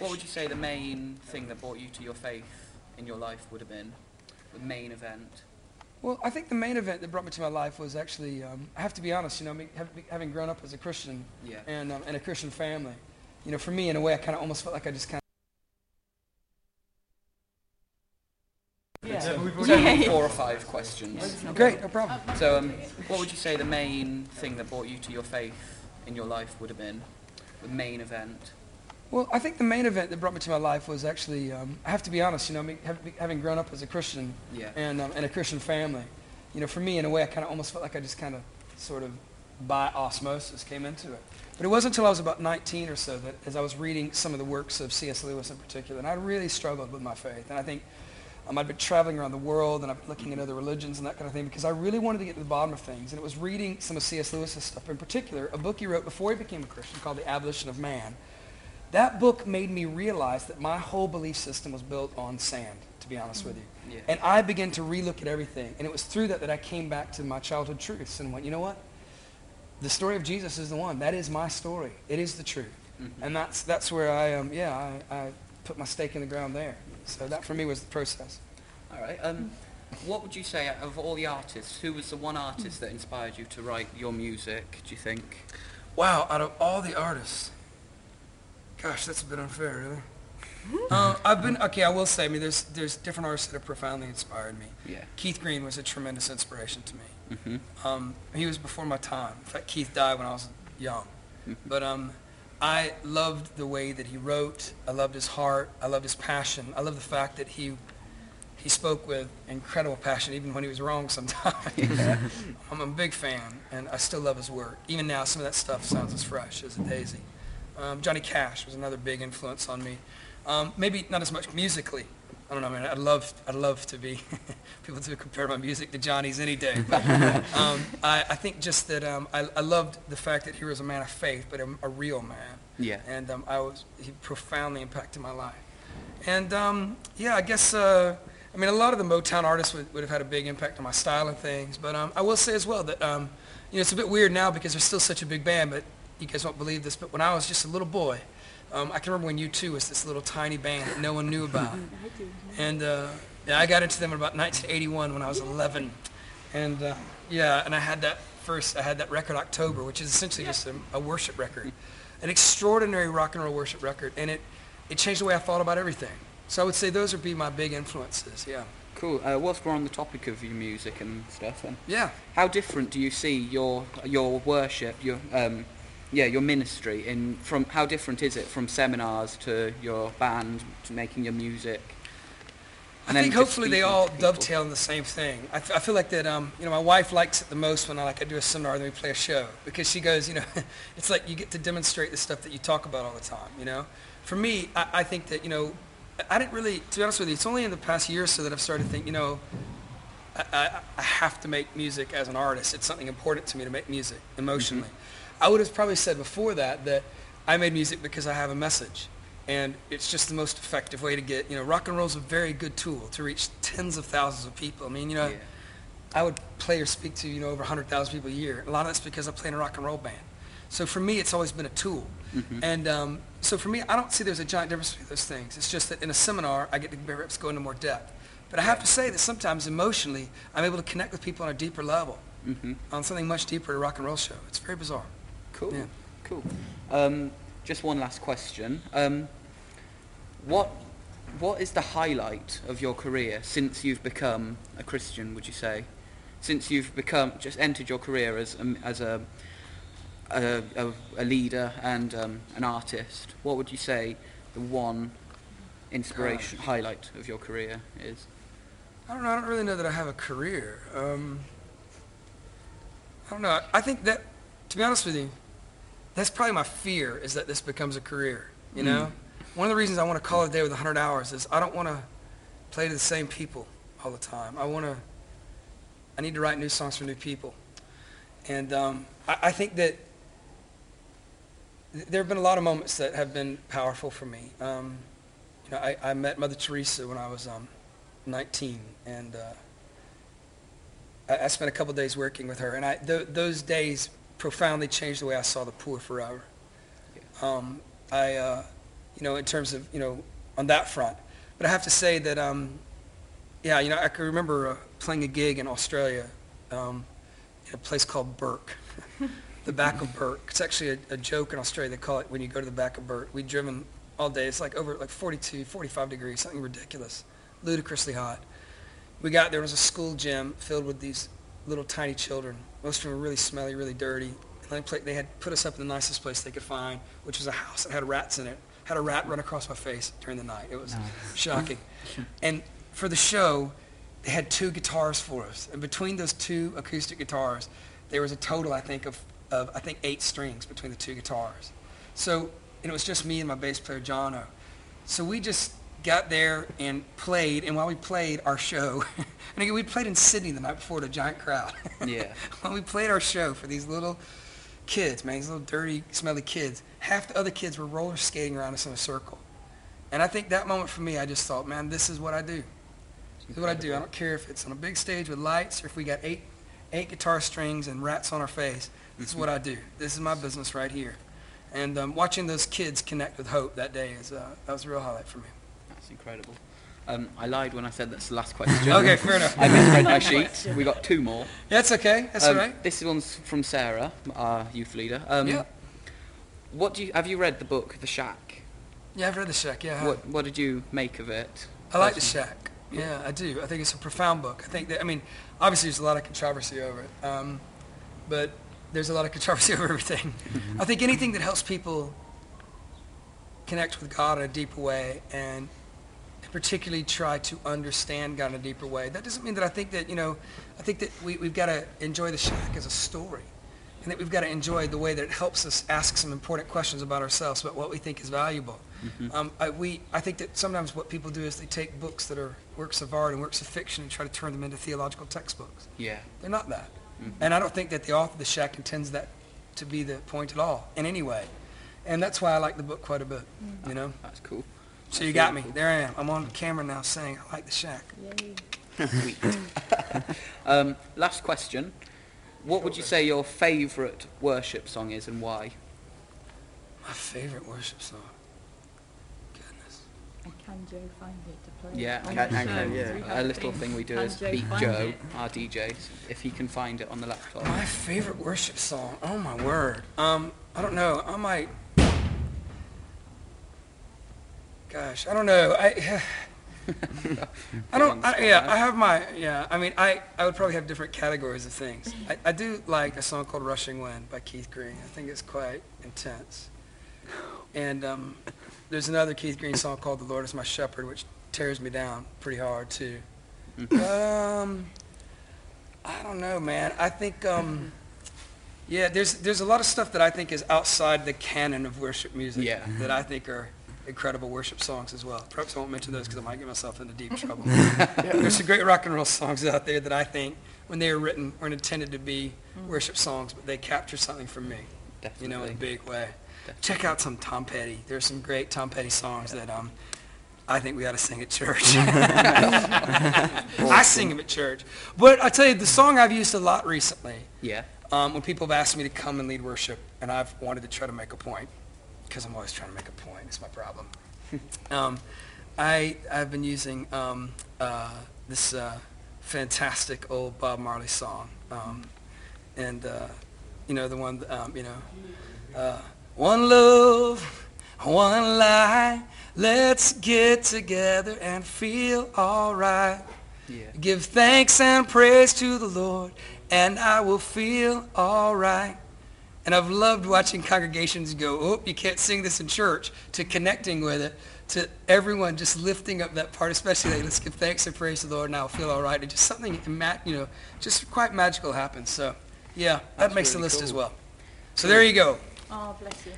What would you say the main thing that brought you to your faith in your life would have been? The main event? Well, I think the main event that brought me to my life was actually, um, I have to be honest, you know, me, having grown up as a Christian Yeah. and um, in a Christian family, you know, for me, in a way, I kind of almost felt like I just kind So we've only four or five questions. of... Great, no problem. So um, what would you say the main thing that brought you to your faith in your life would have been? The main event? Well, I think the main event that brought me to my life was actually, um, I have to be honest, you know, me, having grown up as a Christian Yeah. and um, in a Christian family, you know, for me, in a way, I kind of almost felt like I just kind of sort of by osmosis came into it. But it wasn't until I was about 19 or so that as I was reading some of the works of C.S. Lewis in particular, and I really struggled with my faith. And I think um, I'd been traveling around the world and I've been looking at other religions and that kind of thing because I really wanted to get to the bottom of things. And it was reading some of C.S. Lewis's stuff, in particular, a book he wrote before he became a Christian called The Abolition of Man. That book made me realize that my whole belief system was built on sand, to be honest with you. Yeah. And I began to relook at everything. And it was through that that I came back to my childhood truths and went, you know what? The story of Jesus is the one. That is my story. It is the truth. Mm-hmm. And that's, that's where I, um, yeah, I, I put my stake in the ground there. So that for me was the process. All right. Um, what would you say of all the artists? Who was the one artist that inspired you to write your music? Do you think? Wow, out of all the artists, gosh, that's a bit unfair, really. um, I've been okay. I will say, I mean, there's there's different artists that have profoundly inspired me. Yeah. Keith Green was a tremendous inspiration to me. Mm-hmm. Um, he was before my time. In fact, Keith died when I was young. Mm-hmm. But um, I loved the way that he wrote. I loved his heart. I loved his passion. I love the fact that he he spoke with incredible passion, even when he was wrong sometimes. I'm a big fan, and I still love his work. Even now, some of that stuff sounds as fresh as a daisy. Um, Johnny Cash was another big influence on me. Um, maybe not as much musically. I don't know, man. I'd love, I'd love to be people to compare my music to Johnny's any day. But um, I, I think just that um, I, I loved the fact that he was a man of faith, but a, a real man. Yeah. And um, I was he profoundly impacted my life. And um, yeah, I guess uh, I mean a lot of the Motown artists would, would have had a big impact on my style and things. But um, I will say as well that um, you know it's a bit weird now because they're still such a big band. But you guys won't believe this, but when I was just a little boy, um, I can remember when U2 was this little tiny band that no one knew about. And uh, yeah, I got into them in about 1981 when I was 11. And uh, yeah, and I had that first, I had that record October, which is essentially just a, a worship record, an extraordinary rock and roll worship record, and it it changed the way I thought about everything. So I would say those would be my big influences. Yeah. Cool. Uh, whilst we're on the topic of your music and stuff, then, Yeah. how different do you see your your worship, your um, yeah, your ministry in from how different is it from seminars to your band to making your music? I think hopefully they all dovetail in the same thing. I, f- I feel like that, um, you know, my wife likes it the most when I like I do a seminar and then we play a show because she goes, you know, it's like you get to demonstrate the stuff that you talk about all the time, you know. For me, I, I think that, you know, I- didn't really, to be honest with you, it's only in the past year or so that I've started to think, you know, I, I, I have to make music as an artist. It's something important to me to make music emotionally. I would have probably said before that that I made music because I have a message. And it's just the most effective way to get, you know, rock and roll is a very good tool to reach tens of thousands of people. I mean, you know, Yeah. I would play or speak to, you know, over 100,000 people a year. A lot of that's because I play in a rock and roll band. So for me, it's always been a tool. And um, so for me, I don't see there's a giant difference between those things. It's just that in a seminar, I get to perhaps go into more depth. But I have to say that sometimes emotionally, I'm able to connect with people on a deeper level, hmm on something much deeper at a rock and roll show. It's very bizarre. Cool. Yeah. Cool. Um, just one last question. Um, what what is the highlight of your career since you've become a Christian? Would you say, since you've become just entered your career as a, as a a, a, a leader and um, an artist? What would you say the one inspiration highlight of your career is? I don't know. I don't really know that I have a career. Um, I don't know. I think that, to be honest with you, that's probably my fear is that this becomes a career. You know, one of the reasons I want to call it a day with 100 hours is I don't want to play to the same people all the time. I want to. I need to write new songs for new people, and um, I, I think that th- there have been a lot of moments that have been powerful for me. Um, you know, I, I met Mother Teresa when I was um, 19, and uh, I, I spent a couple days working with her, and I, th- those days profoundly changed the way I saw the poor forever. Um, I, uh, you know, in terms of, you know, on that front. But I have to say that, um, yeah, you know, I can remember uh, playing a gig in Australia um, in a place called Bourke, the back of Bourke. It's actually a, a joke in Australia. They call it when you go to the back of Bourke. We'd driven all day. It's like over like 42, 45 degrees, something ridiculous, ludicrously hot. We got there was a school gym filled with these little tiny children. Most of them were really smelly, really dirty. And they, they had put us up in the nicest place they could find, which was a house that had rats in it. Had a rat run across my face during the night. It was shocking. And for the show, they had two guitars for us. And between those two acoustic guitars, there was a total, I think, of, of I think eight strings between the two guitars. So, and it was just me and my bass player, Jono. So we just got there and played, and while we played our show, and again, we played in Sydney the night before to a giant crowd. Yeah. while we played our show for these little kids, man, these little dirty, smelly kids, half the other kids were roller skating around us in a circle. And I think that moment for me, I just thought, man, this is what I do. This is what I do. I don't care if it's on a big stage with lights or if we got eight, eight guitar strings and rats on our face. This is what I do. This is my business right here. And um, watching those kids connect with hope that day is uh, that was a real highlight for me. That's incredible. Um, I lied when I said that's the last question. Okay, fair enough. I misread my sheet. We got two more. Yeah, That's okay. That's Um, all right. This one's from Sarah, our youth leader. Um, Yeah. What do you have you read the book The Shack? Yeah, I've read The Shack. Yeah, What what did you make of it? I like The? Shack. Yeah, I do. I think it's a profound book. I think that, I mean, obviously there's a lot of controversy over it, um, but there's a lot of controversy over everything. I think anything that helps people connect with God in a deeper way and particularly try to understand God in a deeper way. That doesn't mean that I think that, you know, I think that we, we've got to enjoy The Shack as a story and that we've got to enjoy the way that it helps us ask some important questions about ourselves, about what we think is valuable. Mm-hmm. Um, I, we, I think that sometimes what people do is they take books that are works of art and works of fiction and try to turn them into theological textbooks. Yeah. They're not that. Mm-hmm. And I don't think that the author of The Shack intends that to be the point at all, in any way. And that's why I like the book quite a bit, mm-hmm. you know? That's cool. So you got me. There I am. I'm on camera now saying I like The Shack. Sweet. um, last question. What would you say your favourite worship song is and why? My favorite worship song. Goodness. And can Joe find it to play? Yeah, on can, the can, show? can, Do we yeah. A little thing we do Can is Joe beat find Joe, it? our DJ, if he can find it on the laptop. My favorite worship song. Oh my word. Um, I don't know. I might. Gosh, I don't know. I. I don't. I, yeah, I have my. Yeah, I mean, I, I would probably have different categories of things. I, I do like a song called "Rushing Wind" by Keith Green. I think it's quite intense. And um, there's another Keith Green song called "The Lord Is My Shepherd," which tears me down pretty hard too. Um, I don't know, man. I think. Um, yeah, there's there's a lot of stuff that I think is outside the canon of worship music Yeah. that I think are incredible worship songs as well. Perhaps I won't mention those because I might get myself into deep trouble. There's some great rock and roll songs out there that I think, when they were written, weren't intended to be worship songs, but they capture something from me, you know, in a big way. Definitely. Check out some Tom Petty. There's some great Tom Petty songs that um, I think we ought to sing at church. I sing them at church. But I tell you, the song I've used a lot recently, Yeah. um, when people have asked me to come and lead worship, and I've wanted to try to make a point, because I'm always trying to make a point. It's my problem. um, I I've been using um, uh, this uh, fantastic old Bob Marley song, um, and uh, you know the one um, you know, uh, one love, one life. Let's get together and feel all right. Yeah. Give thanks and praise to the Lord, and I will feel all right. And I've loved watching congregations go, oh, you can't sing this in church, to connecting with it, to everyone just lifting up that part, especially like, let's give thanks and praise to the Lord, and I will feel all right. And just something, you know, just quite magical happens. So, yeah, that That's makes the really list as well. So there you go. Oh, bless you.